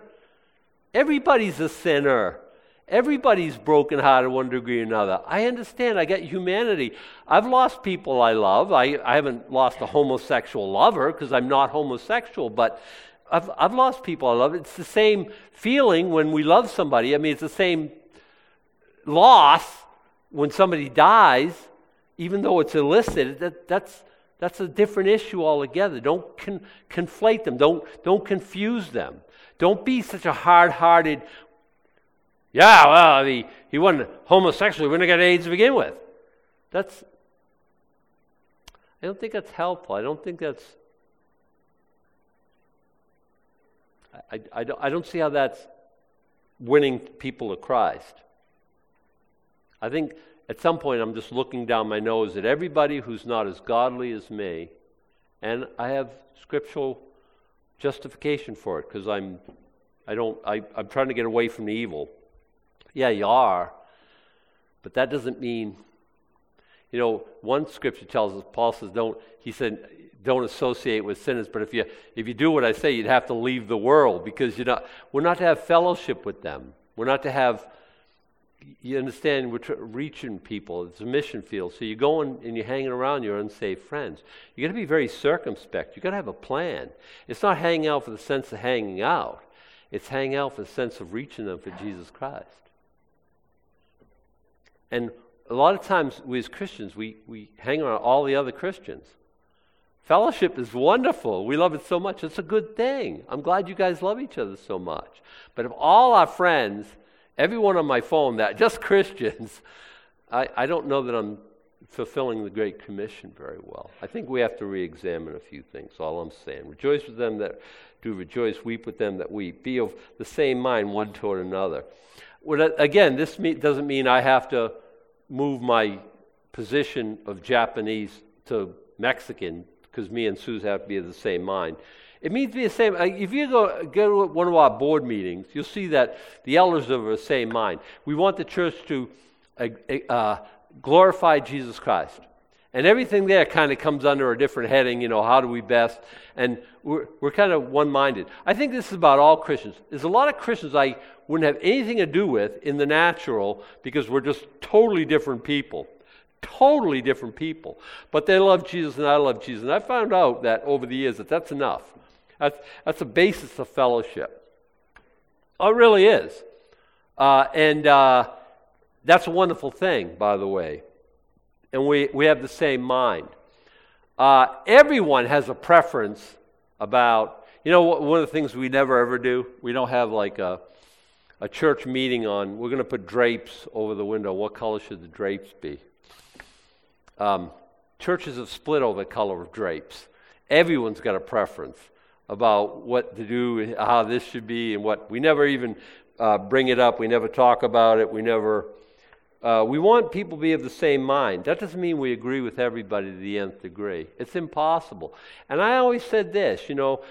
Everybody's a sinner. Everybody's brokenhearted one degree or another. I understand. I got humanity. I've lost people I love. I, I haven't lost a homosexual lover because I'm not homosexual, but I've, I've lost people I love. It's the same feeling when we love somebody. I mean, it's the same loss when somebody dies, even though it's illicit. That, that's, that's a different issue altogether. Don't con- conflate them, don't, don't confuse them. Don't be such a hard hearted, yeah, well, he, he wasn't homosexual. He wouldn't have got AIDS to begin with. That's, I don't think that's helpful. I don't think that's, I, I, don't, I don't see how that's winning people to Christ. I think at some point I'm just looking down my nose at everybody who's not as godly as me, and I have scriptural justification for it because I'm, I don't, I, I'm trying to get away from the evil. Yeah, you are. But that doesn't mean, you know, one scripture tells us, Paul says, don't, he said, don't associate with sinners, but if you, if you do what I say, you'd have to leave the world because you're not, we're not to have fellowship with them. We're not to have, you understand, we're reaching people. It's a mission field. So you're going and you're hanging around your unsaved friends. you got to be very circumspect. you got to have a plan. It's not hanging out for the sense of hanging out, it's hanging out for the sense of reaching them for Jesus Christ. And a lot of times, we as Christians, we, we hang around all the other Christians. Fellowship is wonderful. We love it so much. It's a good thing. I'm glad you guys love each other so much. But if all our friends, everyone on my phone, that just (laughs) Christians, I, I don't know that I'm fulfilling the Great Commission very well. I think we have to re examine a few things, all I'm saying. Rejoice with them that do rejoice, weep with them that weep. Be of the same mind one toward another. Well, again, this doesn't mean I have to move my position of Japanese to Mexican because me and Suze have to be of the same mind. It means to be the same. If you go, go to one of our board meetings, you'll see that the elders are of the same mind. We want the church to uh, uh, glorify Jesus Christ. And everything there kind of comes under a different heading, you know, how do we best? And we're, we're kind of one minded. I think this is about all Christians. There's a lot of Christians I wouldn't have anything to do with in the natural because we're just totally different people. Totally different people. But they love Jesus and I love Jesus. And I found out that over the years that that's enough. That's, that's a basis of fellowship. Oh, it really is. Uh, and uh, that's a wonderful thing, by the way. And we, we have the same mind. Uh, everyone has a preference about, you know, one of the things we never ever do? We don't have like a, a church meeting on, we're going to put drapes over the window. What color should the drapes be? Um, churches have split over the color of drapes. Everyone's got a preference about what to do, how this should be, and what. We never even uh, bring it up. We never talk about it. We never. Uh, we want people to be of the same mind. That doesn't mean we agree with everybody to the nth degree. It's impossible. And I always said this, you know,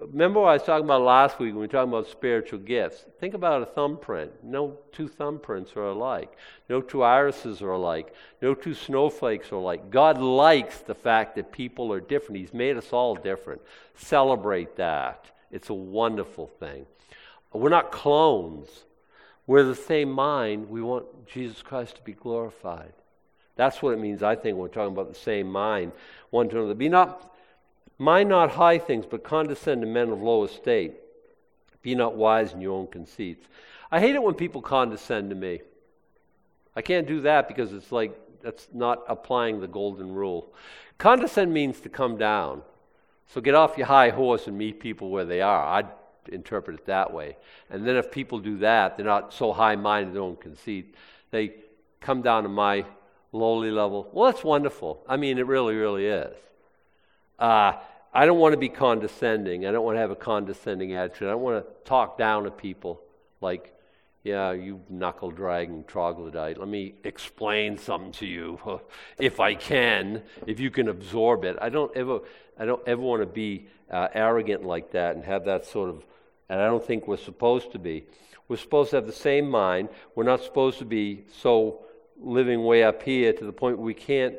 remember what I was talking about last week when we were talking about spiritual gifts? Think about a thumbprint. No two thumbprints are alike. No two irises are alike. No two snowflakes are alike. God likes the fact that people are different. He's made us all different. Celebrate that. It's a wonderful thing. We're not clones. We're the same mind. We want Jesus Christ to be glorified. That's what it means, I think, when we're talking about the same mind, one to another. Be not Mind not high things, but condescend to men of low estate. Be not wise in your own conceits. I hate it when people condescend to me. I can't do that because it's like that's not applying the golden rule. Condescend means to come down. So get off your high horse and meet people where they are. I'd interpret it that way. And then if people do that, they're not so high minded in their own conceit. They come down to my lowly level. Well, that's wonderful. I mean, it really, really is. Uh, I don't want to be condescending. I don't want to have a condescending attitude. I don't want to talk down to people like, yeah, you knuckle dragging troglodyte. Let me explain something to you (laughs) if I can, if you can absorb it. I don't ever, I don't ever want to be uh, arrogant like that and have that sort of, and I don't think we're supposed to be. We're supposed to have the same mind. We're not supposed to be so living way up here to the point we can't,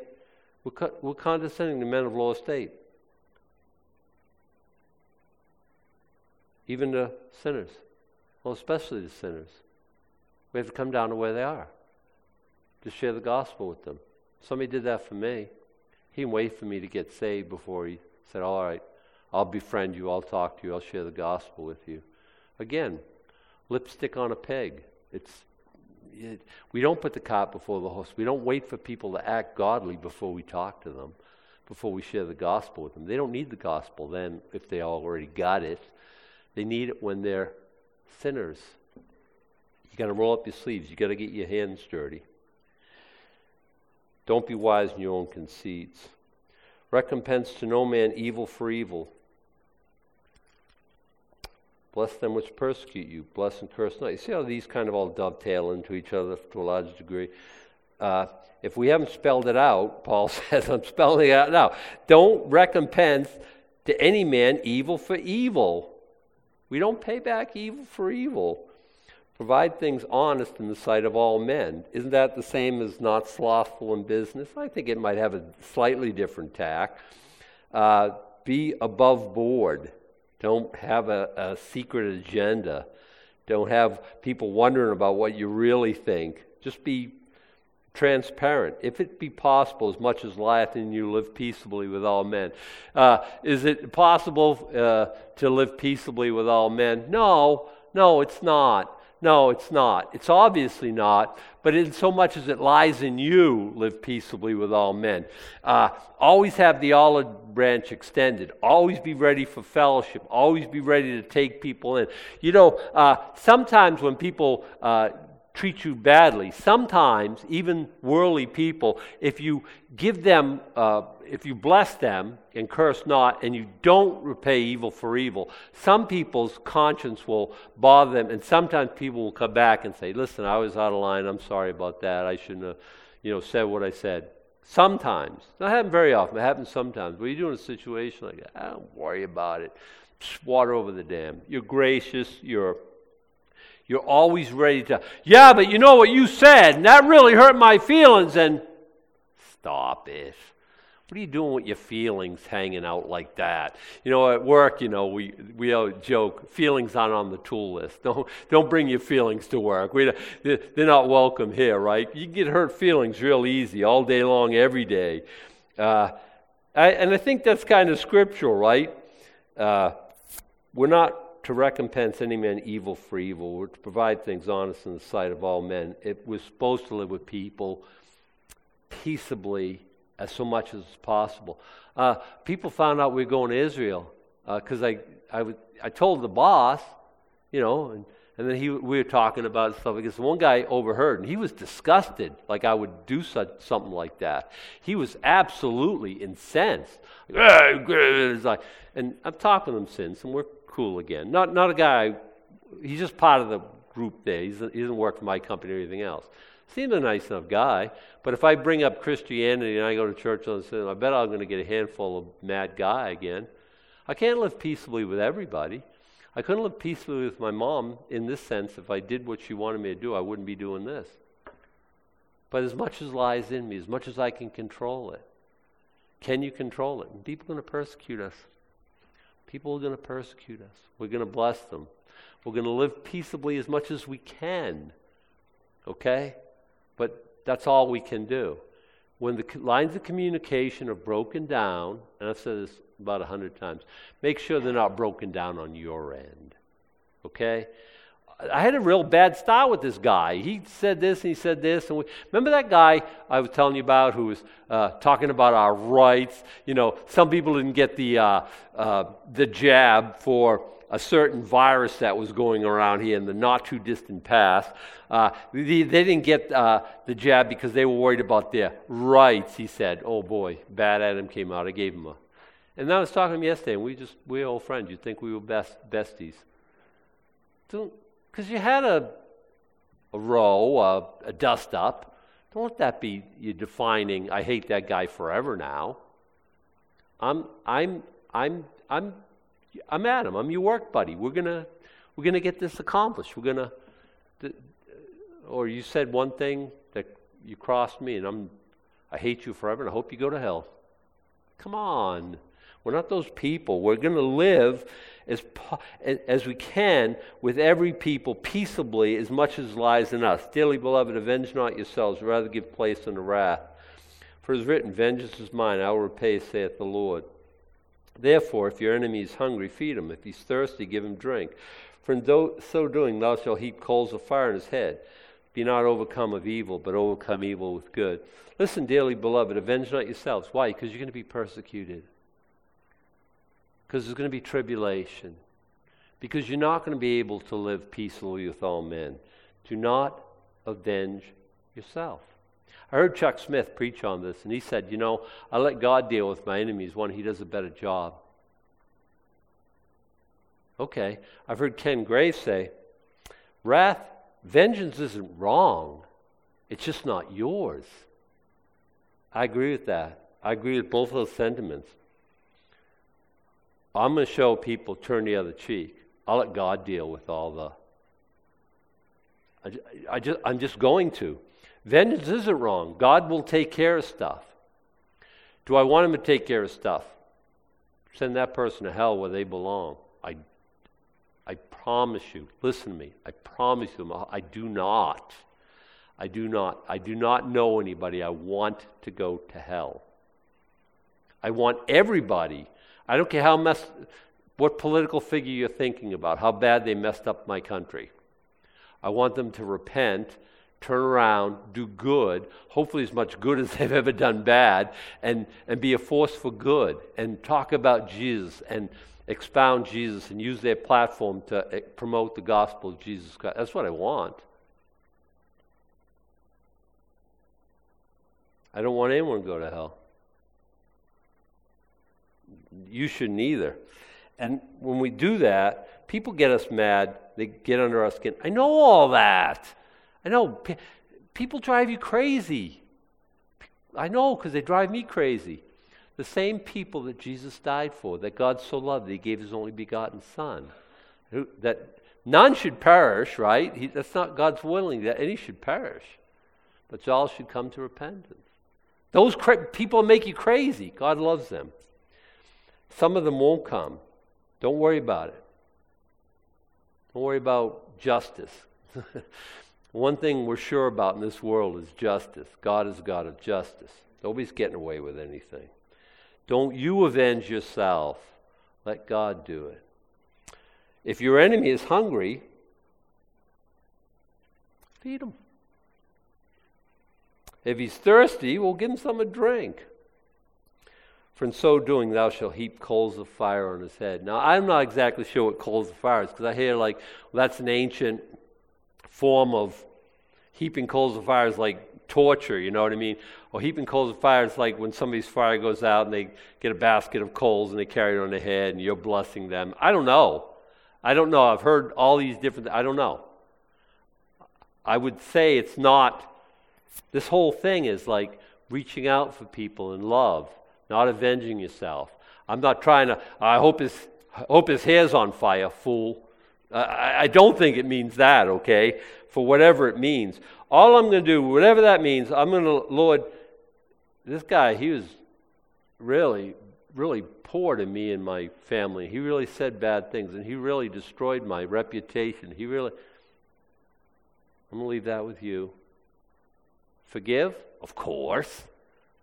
we're, we're condescending to men of low estate. Even to sinners. Well, especially to sinners. We have to come down to where they are to share the gospel with them. Somebody did that for me. He didn't wait for me to get saved before he said, All right, I'll befriend you, I'll talk to you, I'll share the gospel with you. Again, lipstick on a peg. It's it, we don't put the cart before the horse. We don't wait for people to act godly before we talk to them, before we share the gospel with them. They don't need the gospel then if they already got it. They need it when they're sinners. You got to roll up your sleeves. You got to get your hands dirty. Don't be wise in your own conceits. Recompense to no man evil for evil. Bless them which persecute you. Bless and curse not. You see how these kind of all dovetail into each other to a large degree. Uh, if we haven't spelled it out, Paul (laughs) says, I'm spelling it out now. Don't recompense to any man evil for evil. We don't pay back evil for evil. Provide things honest in the sight of all men. Isn't that the same as not slothful in business? I think it might have a slightly different tack. Uh, be above board. Don't have a, a secret agenda. Don't have people wondering about what you really think. Just be transparent. If it be possible, as much as lieth in you, live peaceably with all men. Uh, is it possible uh, to live peaceably with all men? No, no, it's not. No, it's not. It's obviously not. But in so much as it lies in you, live peaceably with all men. Uh, always have the olive branch extended. Always be ready for fellowship. Always be ready to take people in. You know, uh, sometimes when people uh, treat you badly. Sometimes, even worldly people, if you give them, uh, if you bless them and curse not, and you don't repay evil for evil, some people's conscience will bother them, and sometimes people will come back and say, "Listen, I was out of line. I'm sorry about that. I shouldn't have, you know, said what I said." Sometimes, not happen very often. It happens sometimes. Are you doing in a situation like that? I don't worry about it. Just water over the dam. You're gracious. You're you're always ready to, yeah, but you know what you said, and that really hurt my feelings, and stop it. What are you doing with your feelings hanging out like that? You know, at work, you know, we, we joke, feelings aren't on the tool list. (laughs) Don't, don't bring your feelings to work. We, they're not welcome here, right? You get hurt feelings real easy all day long, every day. Uh, I, and I think that's kind of scriptural, right? Uh, we're not to recompense any man evil for evil. We're to provide things honest in the sight of all men. It was supposed to live with people peaceably as so much as possible. Uh, people found out we were going to Israel because uh, I, I, told the boss, you know, and, and then he, we were talking about stuff because one guy overheard and he was disgusted, like I would do such, something like that. He was absolutely incensed. Like, and I've talked with him since, and we're cool again. Not, not a guy, he's just part of the group there. He's, he doesn't work for my company or anything else. Seems a nice enough guy, but if I bring up Christianity and I go to church on Sunday, I bet I'm going to get a handful of mad guy again. I can't live peaceably with everybody. I couldn't live peacefully with my mom in this sense. If I did what she wanted me to do, I wouldn't be doing this. But as much as lies in me, as much as I can control it, can you control it? And people are going to persecute us. People are going to persecute us. We're going to bless them. We're going to live peaceably as much as we can. Okay? But that's all we can do. When the lines of communication are broken down, and I've said this about a hundred times, make sure they're not broken down on your end. Okay? I had a real bad style with this guy. He said this and he said this. And we, remember that guy I was telling you about who was uh, talking about our rights? You know, some people didn't get the, uh, uh, the jab for a certain virus that was going around here in the not too distant past. Uh, they, they, didn't get uh, the jab because they were worried about their rights, he said. Oh boy, bad Adam came out. I gave him a. And I was talking to him yesterday, and we just, we're old friends. You'd think we were best, besties. Because you had a, a row, a, a dust up. Don't let that be you defining, I hate that guy forever now. I'm, I'm, I'm, I'm I'm Adam. I'm your work buddy. We're gonna we're gonna get this accomplished. We're gonna. Or you said one thing that you crossed me, and I'm I hate you forever, and I hope you go to hell. Come on. We're not those people. We're going to live as, as we can with every people peaceably as much as lies in us. Dearly beloved, avenge not yourselves, rather give place unto wrath. For it is written, Vengeance is mine, I will repay, saith the Lord. Therefore, if your enemy is hungry, feed him. If he's thirsty, give him drink. For in so doing, thou shalt heap coals of fire on his head. Be not overcome of evil, but overcome evil with good. Listen, dearly beloved, avenge not yourselves. Why? Because you're going to be persecuted. Because there's going to be tribulation. Because you're not going to be able to live peacefully with all men. Do not avenge yourself. I heard Chuck Smith preach on this, and he said, You know, I let God deal with my enemies when he does a better job. Okay. I've heard Ken Gray say, Wrath, vengeance isn't wrong, it's just not yours. I agree with that. I agree with both of those sentiments. I'm going to show people turn the other cheek. I'll let God deal with all the. I, I just, I'm just going to. Vengeance isn't wrong. God will take care of stuff. Do I want him to take care of stuff? Send that person to hell where they belong. I, I promise you. Listen to me. I promise you. I do not. I do not. I do not know anybody I want to go to hell. I want everybody. I don't care how mess, what political figure you're thinking about, how bad they messed up my country. I want them to repent turn around, do good, hopefully as much good (laughs) as they've ever done bad, and, and be a force for good, and talk about Jesus and expound Jesus and use their platform to eh, promote the gospel of Jesus Christ. That's what I want. I don't want anyone to go to hell. You shouldn't either. And when we do that, people get us mad. They get under our skin. I know all that. I know people drive you crazy. I know because they drive me crazy. The same people that Jesus died for, that God so loved that he gave his only begotten Son. Who, that none should perish, right? He, that's not God's willing that any should perish, but all should come to repentance. Those cra- people make you crazy. God loves them. Some of them won't come. Don't worry about it. Don't worry about justice. (laughs) One thing we're sure about in this world is justice. God is God of justice. Nobody's getting away with anything. Don't you avenge yourself. Let God do it. If your enemy is hungry, feed him. If he's thirsty, well, give him some to drink. For in so doing, thou shalt heap coals of fire on his head. Now, I'm not exactly sure what coals of fire is because I hear like, well, that's an ancient form of heaping coals of fire is like torture, you know what I mean? Or heaping coals of fire is like when somebody's fire goes out and they get a basket of coals and they carry it on their head and you're blessing them. I don't know. I don't know. I've heard all these different, I don't know. I would say it's not, this whole thing is like reaching out for people in love, not avenging yourself. I'm not trying to, I hope his, hope his hair's on fire, fool. I, I don't think it means that, okay? For whatever it means. All I'm going to do, whatever that means, I'm going to, Lord, this guy, he was really, really poor to me and my family. He really said bad things, and he really destroyed my reputation. He really. I'm going to leave that with you. Forgive? Of course.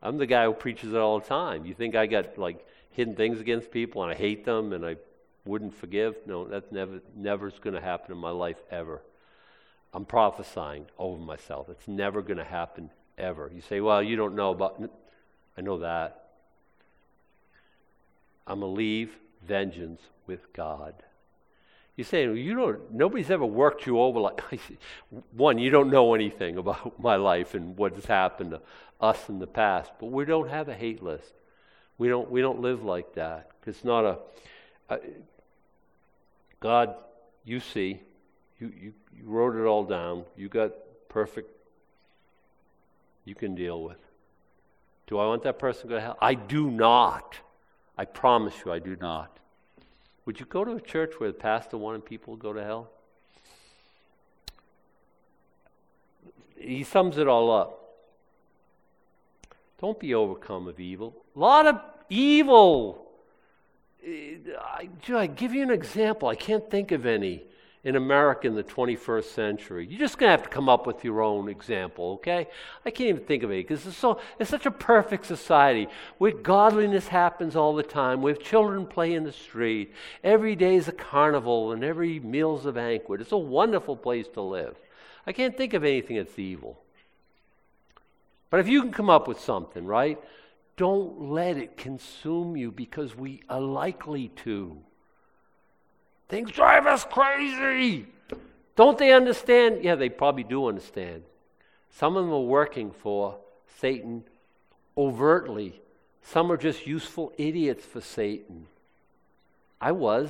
I'm the guy who preaches it all the time. You think I got like hidden things against people and I hate them and I wouldn't forgive? No, that's never never's going to happen in my life ever. I'm prophesying over myself. It's never going to happen ever. You say, "Well, you don't know about." I know that. I'm going to leave vengeance with God. You say, you don't, nobody's ever worked you over like, (laughs) one, you don't know anything about (laughs) my life and what has happened to us in the past, but we don't have a hate list. We don't, we don't live like that. It's not a, a God, you see, you, you, you wrote it all down. You got perfect, you can deal with. Do I want that person to go to hell? I do not. I promise you, I do not. Would you go to a church where the pastor wanted people to go to hell? He sums it all up. Don't be overcome of evil. A lot of evil. I, I give you an example. I can't think of any in America in the 21st century. You're just going to have to come up with your own example, okay? I can't even think of it because it's, so, it's such a perfect society where godliness happens all the time, where children play in the street. Every day is a carnival and every meal's a banquet. It's a wonderful place to live. I can't think of anything that's evil. But if you can come up with something, right? Don't let it consume you because we are likely to. Things drive us crazy. Don't they understand? Yeah, they probably do understand. Some of them are working for Satan overtly. Some are just useful idiots for Satan. I was.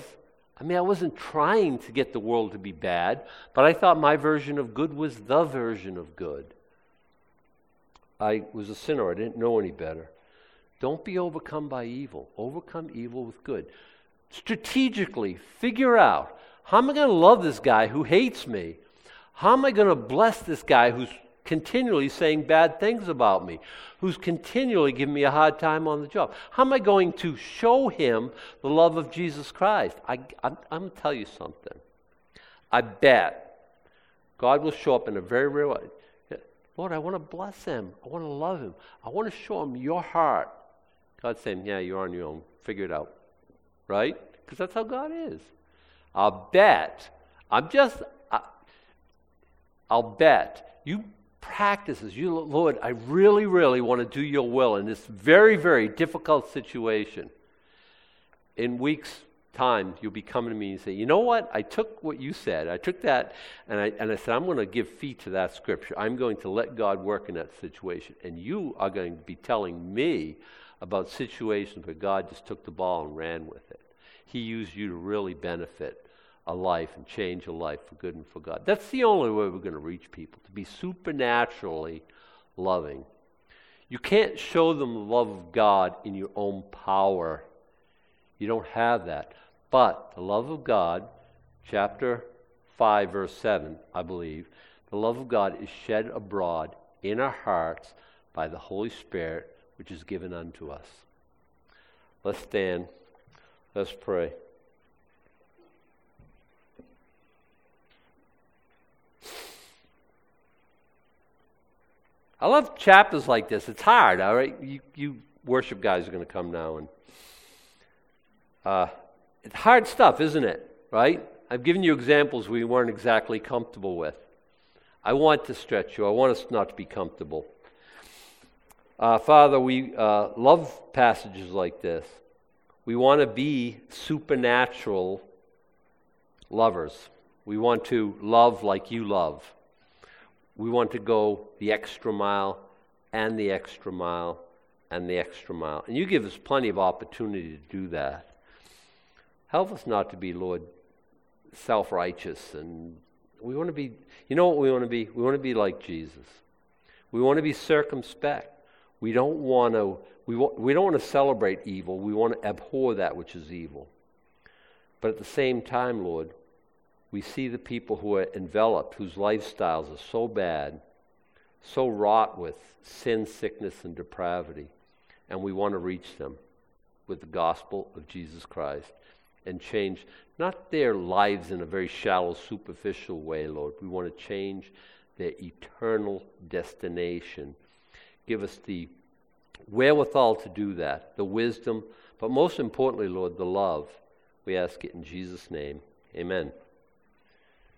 I mean, I wasn't trying to get the world to be bad, but I thought my version of good was the version of good. I was a sinner. I didn't know any better. Don't be overcome by evil. Overcome evil with good strategically figure out how am I going to love this guy who hates me? How am I going to bless this guy who's continually saying bad things about me, who's continually giving me a hard time on the job? How am I going to show him the love of Jesus Christ? I, I'm, I'm going to tell you something. I bet God will show up in a very real way. Lord, I want to bless him. I want to love him. I want to show him your heart. God's saying, Yeah, you're on your own. Figure it out right? Because that's how God is. I'll bet, I'm just, I, I'll bet you practice this. You, Lord, I really, really want to do your will in this very, very difficult situation. In weeks' time, you'll be coming to me and say, you know what? I took what you said. I took that and I, and I said, I'm going to give feet to that scripture. I'm going to let God work in that situation. And you are going to be telling me about situations where God just took the ball and ran with it. He used you to really benefit a life and change a life for good and for God. That's the only way we're going to reach people, to be supernaturally loving. You can't show them the love of God in your own power. You don't have that. But the love of God, chapter 5, verse 7, I believe, the love of God is shed abroad in our hearts by the Holy Spirit which is given unto us. Let's stand. Let's pray. I love chapters like this. It's hard, all right? You, you worship guys are going to come now. and uh, It's hard stuff, isn't it? Right? I've given you examples we weren't exactly comfortable with. I want to stretch you. I want us not to be comfortable. Uh, Father, we uh, love passages like this. We want to be supernatural lovers. We want to love like you love. We want to go the extra mile and the extra mile and the extra mile. And you give us plenty of opportunity to do that. Help us not to be, Lord, self righteous. And we want to be, you know what we want to be? We want to be like Jesus. We want to be circumspect. We don't want to we, we don't want to celebrate evil. We want to abhor that which is evil. But at the same time, Lord, we see the people who are enveloped, whose lifestyles are so bad, so wrought with sin, sickness, and depravity, and we want to reach them with the gospel of Jesus Christ and change not their lives in a very shallow, superficial way, Lord. We want to change their eternal destination. Give us the wherewithal to do that, the wisdom, but most importantly, Lord, the love. We ask it in Jesus' name. Amen.